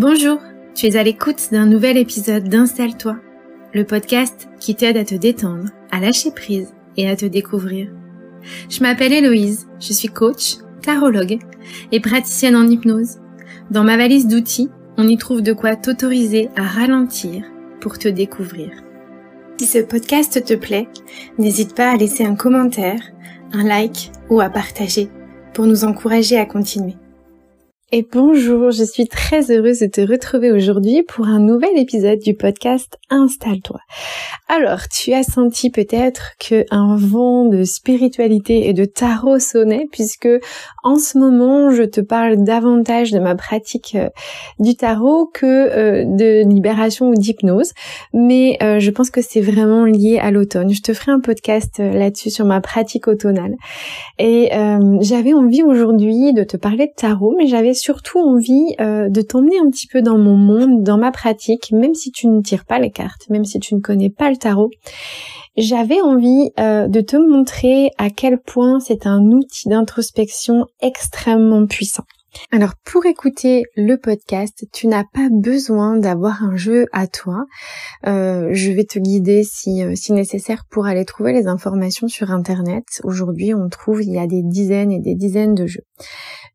Bonjour, tu es à l'écoute d'un nouvel épisode d'Installe-toi, le podcast qui t'aide à te détendre, à lâcher prise et à te découvrir. Je m'appelle Héloïse, je suis coach, tarologue et praticienne en hypnose. Dans ma valise d'outils, on y trouve de quoi t'autoriser à ralentir pour te découvrir. Si ce podcast te plaît, n'hésite pas à laisser un commentaire, un like ou à partager pour nous encourager à continuer. Et bonjour, je suis très heureuse de te retrouver aujourd'hui pour un nouvel épisode du podcast Installe-toi. Alors, tu as senti peut-être que un vent de spiritualité et de tarot sonnait puisque en ce moment, je te parle davantage de ma pratique euh, du tarot que euh, de libération ou d'hypnose, mais euh, je pense que c'est vraiment lié à l'automne. Je te ferai un podcast là-dessus sur ma pratique automnale. Et j'avais envie aujourd'hui de te parler de tarot, mais j'avais surtout envie de t'emmener un petit peu dans mon monde, dans ma pratique, même si tu ne tires pas les cartes, même si tu ne connais pas le tarot. J'avais envie euh, de te montrer à quel point c'est un outil d'introspection extrêmement puissant. Alors pour écouter le podcast, tu n'as pas besoin d'avoir un jeu à toi. Euh, je vais te guider si, si nécessaire pour aller trouver les informations sur Internet. Aujourd'hui, on trouve il y a des dizaines et des dizaines de jeux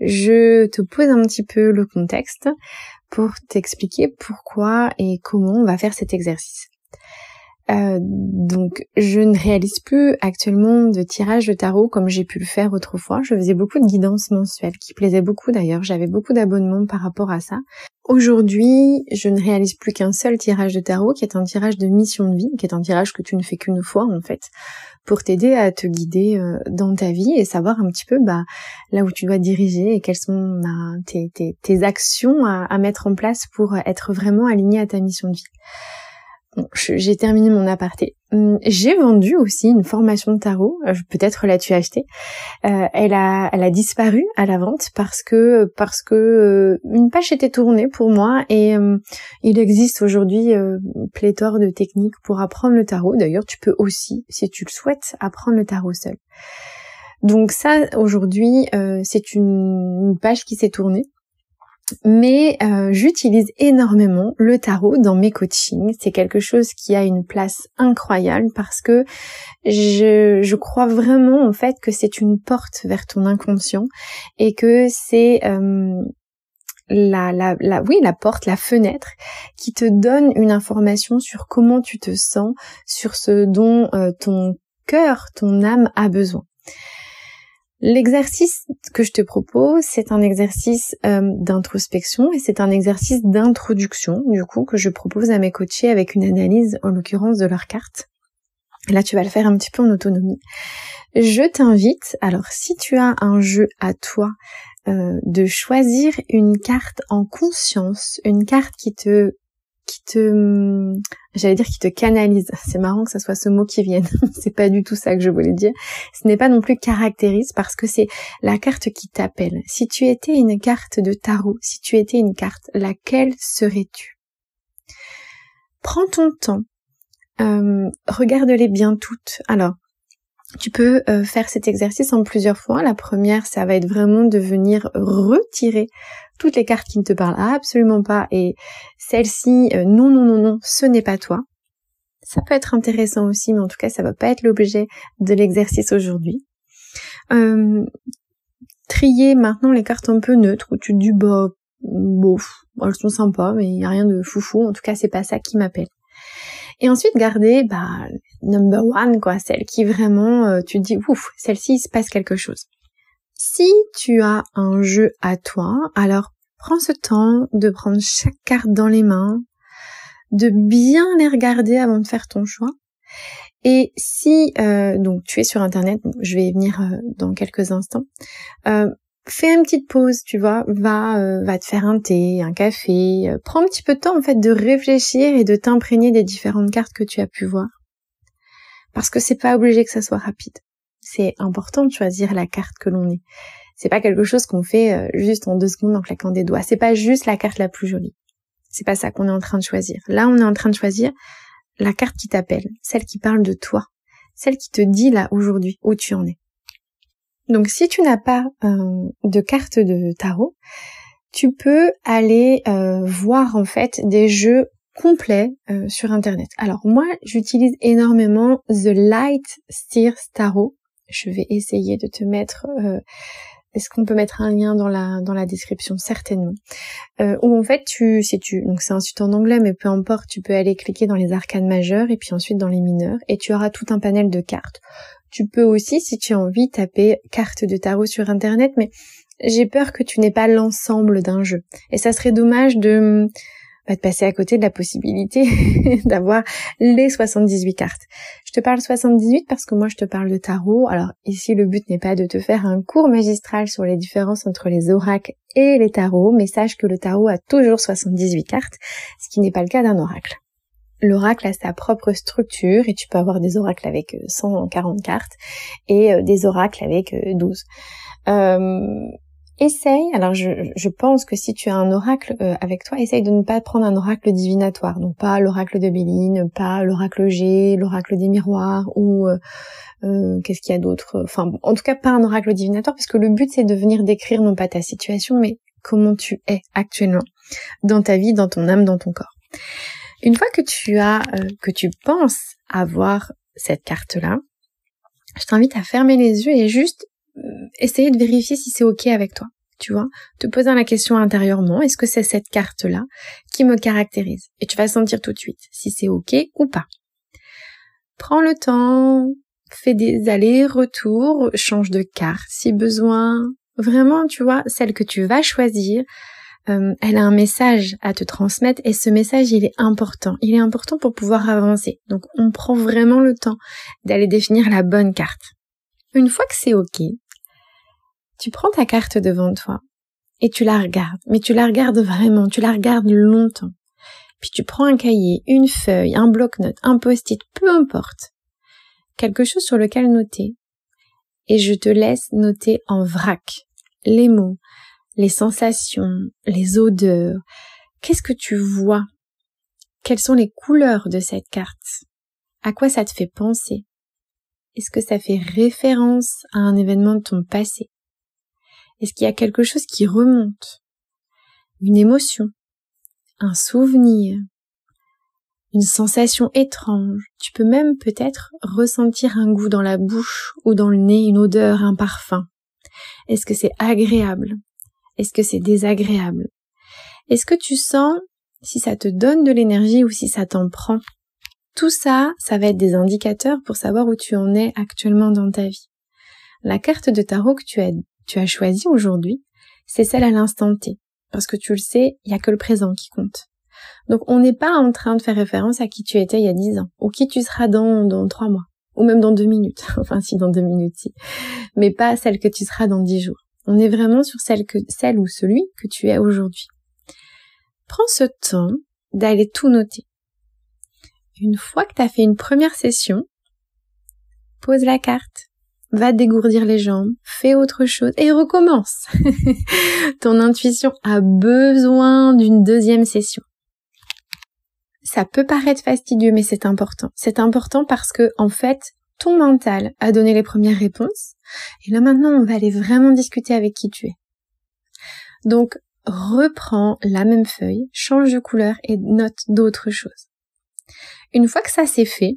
je te pose un petit peu le contexte pour t'expliquer pourquoi et comment on va faire cet exercice. Euh, donc je ne réalise plus actuellement de tirage de tarot comme j'ai pu le faire autrefois. Je faisais beaucoup de guidance mensuelle qui plaisait beaucoup d'ailleurs. J'avais beaucoup d'abonnements par rapport à ça. Aujourd'hui, je ne réalise plus qu'un seul tirage de tarot qui est un tirage de mission de vie, qui est un tirage que tu ne fais qu'une fois en fait, pour t'aider à te guider euh, dans ta vie et savoir un petit peu bah, là où tu dois diriger et quelles sont bah, tes, tes, actions à, à mettre en place pour être vraiment aligné à ta mission de vie. J'ai terminé mon aparté. Hum, j'ai vendu aussi une formation de tarot. Euh, peut-être l'as-tu acheté. Euh, elle a, elle disparu à la vente parce que parce que euh, une page était tournée pour moi et hum, il existe aujourd'hui pléthore de techniques pour apprendre le tarot. D'ailleurs, tu peux aussi, si tu le souhaites, apprendre le tarot seul. Donc ça, aujourd'hui, c'est une page qui s'est tournée mais euh, j'utilise énormément le tarot dans mes coachings. C'est quelque chose qui a une place incroyable parce que je, je crois vraiment en fait que c'est une porte vers ton inconscient et que c'est euh, la, la, la, oui, la porte, la fenêtre qui te donne une information sur comment tu te sens, sur ce dont euh, ton cœur, ton âme a besoin. L'exercice que je te propose, c'est un exercice euh, d'introspection et c'est un exercice d'introduction, du coup, que je propose à mes coachés avec une analyse, en l'occurrence, de leur carte. Là, tu vas le faire un petit peu en autonomie. Je t'invite, alors si tu as un jeu à toi, euh, de choisir une carte en conscience, une carte qui te qui te, j'allais dire qui te canalise. C'est marrant que ça soit ce mot qui vienne. c'est pas du tout ça que je voulais dire. Ce n'est pas non plus caractérise parce que c'est la carte qui t'appelle. Si tu étais une carte de tarot, si tu étais une carte, laquelle serais-tu? Prends ton temps. Euh, regarde-les bien toutes. Alors, tu peux euh, faire cet exercice en plusieurs fois. La première, ça va être vraiment de venir retirer toutes les cartes qui ne te parlent absolument pas et celle-ci, euh, non, non, non, non, ce n'est pas toi. Ça peut être intéressant aussi, mais en tout cas, ça va pas être l'objet de l'exercice aujourd'hui. Euh, trier maintenant les cartes un peu neutres où tu te dis bah bof, elles sont sympas, mais il n'y a rien de foufou. En tout cas, c'est pas ça qui m'appelle. Et ensuite garder bah number one quoi, celle qui vraiment euh, tu te dis ouf, celle-ci il se passe quelque chose. Si tu as un jeu à toi, alors prends ce temps de prendre chaque carte dans les mains, de bien les regarder avant de faire ton choix. Et si euh, donc tu es sur internet, je vais y venir euh, dans quelques instants. Fais une petite pause, tu vois, va va te faire un thé, un café, prends un petit peu de temps en fait de réfléchir et de t'imprégner des différentes cartes que tu as pu voir. Parce que c'est pas obligé que ça soit rapide c'est important de choisir la carte que l'on est. C'est pas quelque chose qu'on fait euh, juste en deux secondes en claquant des doigts. C'est pas juste la carte la plus jolie. C'est pas ça qu'on est en train de choisir. Là, on est en train de choisir la carte qui t'appelle, celle qui parle de toi, celle qui te dit là aujourd'hui où tu en es. Donc si tu n'as pas euh, de carte de tarot, tu peux aller euh, voir en fait des jeux complets euh, sur internet. Alors moi, j'utilise énormément The Light Steer Tarot. Je vais essayer de te mettre est-ce qu'on peut mettre un lien dans la dans la description? Certainement euh, Où en fait tu si tu donc c'est un site en anglais mais peu importe tu peux aller cliquer dans les arcanes majeures et puis ensuite dans les mineurs et tu auras tout un panel de cartes. Tu peux aussi si tu as envie taper cartes de tarot sur internet mais j'ai peur que tu n'aies pas l'ensemble d'un jeu et ça serait dommage de va te passer à côté de la possibilité d'avoir les 78 cartes. Je te parle 78 parce que moi je te parle de tarot. Alors ici le but n'est pas de te faire un cours magistral sur les différences entre les oracles et les tarots, mais sache que le tarot a toujours 78 cartes, ce qui n'est pas le cas d'un oracle. L'oracle a sa propre structure et tu peux avoir des oracles avec 140 euh, cartes et euh, des oracles avec 12. Euh, essaye, alors je, pense que si tu as un oracle avec toi, essaye de ne pas prendre un oracle divinatoire, donc pas l'oracle de Béline, pas l'oracle G, l'oracle des miroirs ou qu'est-ce qu'il y a d'autre, enfin en tout cas pas un oracle divinatoire, parce que le but c'est de venir décrire non pas ta situation, mais comment tu es actuellement dans ta vie, dans ton âme, dans ton corps. Une fois que tu as, que tu penses avoir cette carte-là, je t'invite à fermer les yeux et juste essayer de vérifier si c'est ok avec toi. Tu vois, te poser la question intérieurement, est-ce que c'est cette carte-là qui me caractérise? Et tu vas sentir tout de suite si c'est ok ou pas. Prends le temps, fais des allers-retours, change de carte si besoin. Vraiment, tu vois, celle que tu vas choisir, euh, elle a un message à te transmettre et ce message, il est important. Il est important pour pouvoir avancer. Donc, on prend vraiment le temps d'aller définir la bonne carte. Une fois que c'est ok, tu prends ta carte devant toi et tu la regardes, mais tu la regardes vraiment, tu la regardes longtemps. Puis tu prends un cahier, une feuille, un bloc-notes, un post-it, peu importe. Quelque chose sur lequel noter. Et je te laisse noter en vrac les mots, les sensations, les odeurs. Qu'est-ce que tu vois? Quelles sont les couleurs de cette carte? À quoi ça te fait penser? Est-ce que ça fait référence à un événement de ton passé? Est-ce qu'il y a quelque chose qui remonte? Une émotion? Un souvenir? Une sensation étrange? Tu peux même peut-être ressentir un goût dans la bouche ou dans le nez, une odeur, un parfum. Est-ce que c'est agréable? Est-ce que c'est désagréable? Est-ce que tu sens si ça te donne de l'énergie ou si ça t'en prend? Tout ça, ça va être des indicateurs pour savoir où tu en es actuellement dans ta vie. La carte de tarot que tu as tu as choisi aujourd'hui, c'est celle à l'instant T. Parce que tu le sais, il n'y a que le présent qui compte. Donc on n'est pas en train de faire référence à qui tu étais il y a dix ans, ou qui tu seras dans, dans trois mois, ou même dans deux minutes, enfin si dans deux minutes si, mais pas celle que tu seras dans dix jours. On est vraiment sur celle que, celle ou celui que tu es aujourd'hui. Prends ce temps d'aller tout noter. Une fois que tu as fait une première session, pose la carte, va dégourdir les jambes, fais autre chose et recommence. Ton intuition a besoin d'une deuxième session. Ça peut paraître fastidieux, mais c'est important. C'est important parce que, en fait, ton mental a donné les premières réponses. Et là maintenant, on va aller vraiment discuter avec qui tu es. Donc, reprends la même feuille, change de couleur et note d'autres choses. Une fois que ça c'est fait,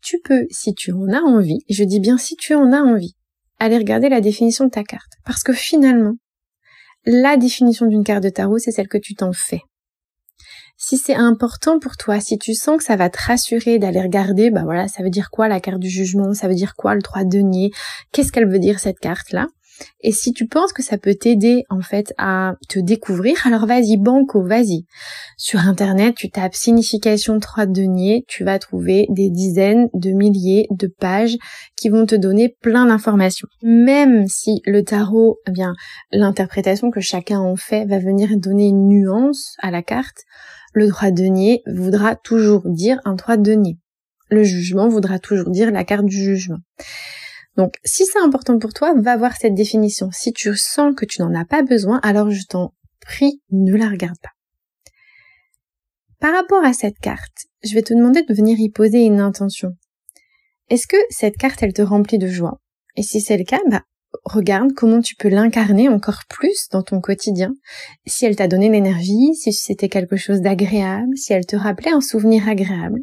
tu peux, si tu en as envie, je dis bien si tu en as envie, aller regarder la définition de ta carte. Parce que finalement, la définition d'une carte de tarot, c'est celle que tu t'en fais. Si c'est important pour toi, si tu sens que ça va te rassurer d'aller regarder, bah voilà, ça veut dire quoi la carte du jugement, ça veut dire quoi le 3 denier, qu'est-ce qu'elle veut dire cette carte-là, et si tu penses que ça peut t'aider en fait à te découvrir, alors vas-y, banco, vas-y. Sur internet, tu tapes signification 3 deniers, tu vas trouver des dizaines de milliers de pages qui vont te donner plein d'informations. Même si le tarot, eh bien, l'interprétation que chacun en fait va venir donner une nuance à la carte, le 3 denier voudra toujours dire un 3 denier. Le jugement voudra toujours dire la carte du jugement. Donc, si c'est important pour toi, va voir cette définition. Si tu sens que tu n'en as pas besoin, alors je t'en prie, ne la regarde pas. Par rapport à cette carte, je vais te demander de venir y poser une intention. Est-ce que cette carte, elle te remplit de joie? Et si c'est le cas, bah, regarde comment tu peux l'incarner encore plus dans ton quotidien. Si elle t'a donné l'énergie, si c'était quelque chose d'agréable, si elle te rappelait un souvenir agréable.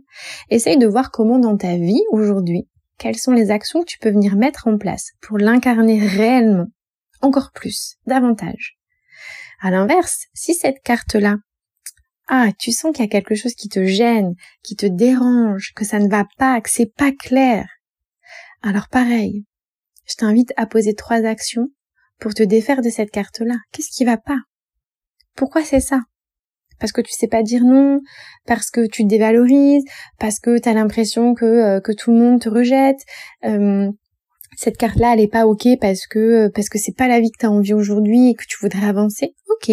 Essaye de voir comment dans ta vie aujourd'hui, quelles sont les actions que tu peux venir mettre en place pour l'incarner réellement, encore plus, davantage. À l'inverse, si cette carte-là, ah, tu sens qu'il y a quelque chose qui te gêne, qui te dérange, que ça ne va pas, que c'est pas clair, alors pareil, je t'invite à poser trois actions pour te défaire de cette carte-là. Qu'est-ce qui va pas? Pourquoi c'est ça? Parce que tu sais pas dire non, parce que tu te dévalorises, parce que tu as l'impression que, euh, que tout le monde te rejette. Euh, cette carte-là, elle est pas ok parce que parce que c'est pas la vie que tu as envie aujourd'hui et que tu voudrais avancer. Ok.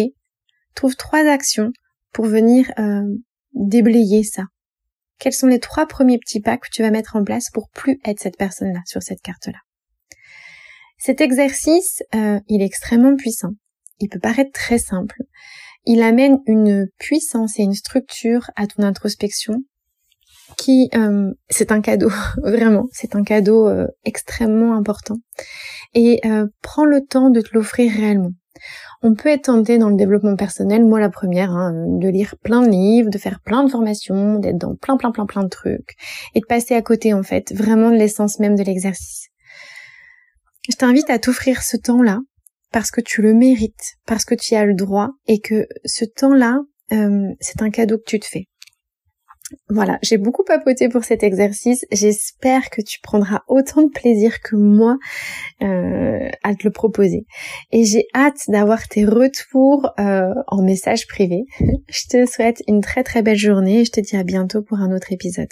Trouve trois actions pour venir euh, déblayer ça. Quels sont les trois premiers petits pas que tu vas mettre en place pour plus être cette personne-là sur cette carte-là? Cet exercice, euh, il est extrêmement puissant. Il peut paraître très simple. Il amène une puissance et une structure à ton introspection qui, euh, c'est un cadeau, vraiment, c'est un cadeau euh, extrêmement important. Et prends le temps de te l'offrir réellement. On peut être tenté dans le développement personnel, moi la première, hein, de lire plein de livres, de faire plein de formations, d'être dans plein plein plein plein de trucs, et de passer à côté en fait, vraiment de l'essence même de l'exercice. Je t'invite à t'offrir ce temps-là parce que tu le mérites, parce que tu as le droit et que ce temps-là, euh, c'est un cadeau que tu te fais. Voilà, j'ai beaucoup papoté pour cet exercice. J'espère que tu prendras autant de plaisir que moi euh, à te le proposer. Et j'ai hâte d'avoir tes retours euh, en message privé. je te souhaite une très très belle journée et je te dis à bientôt pour un autre épisode.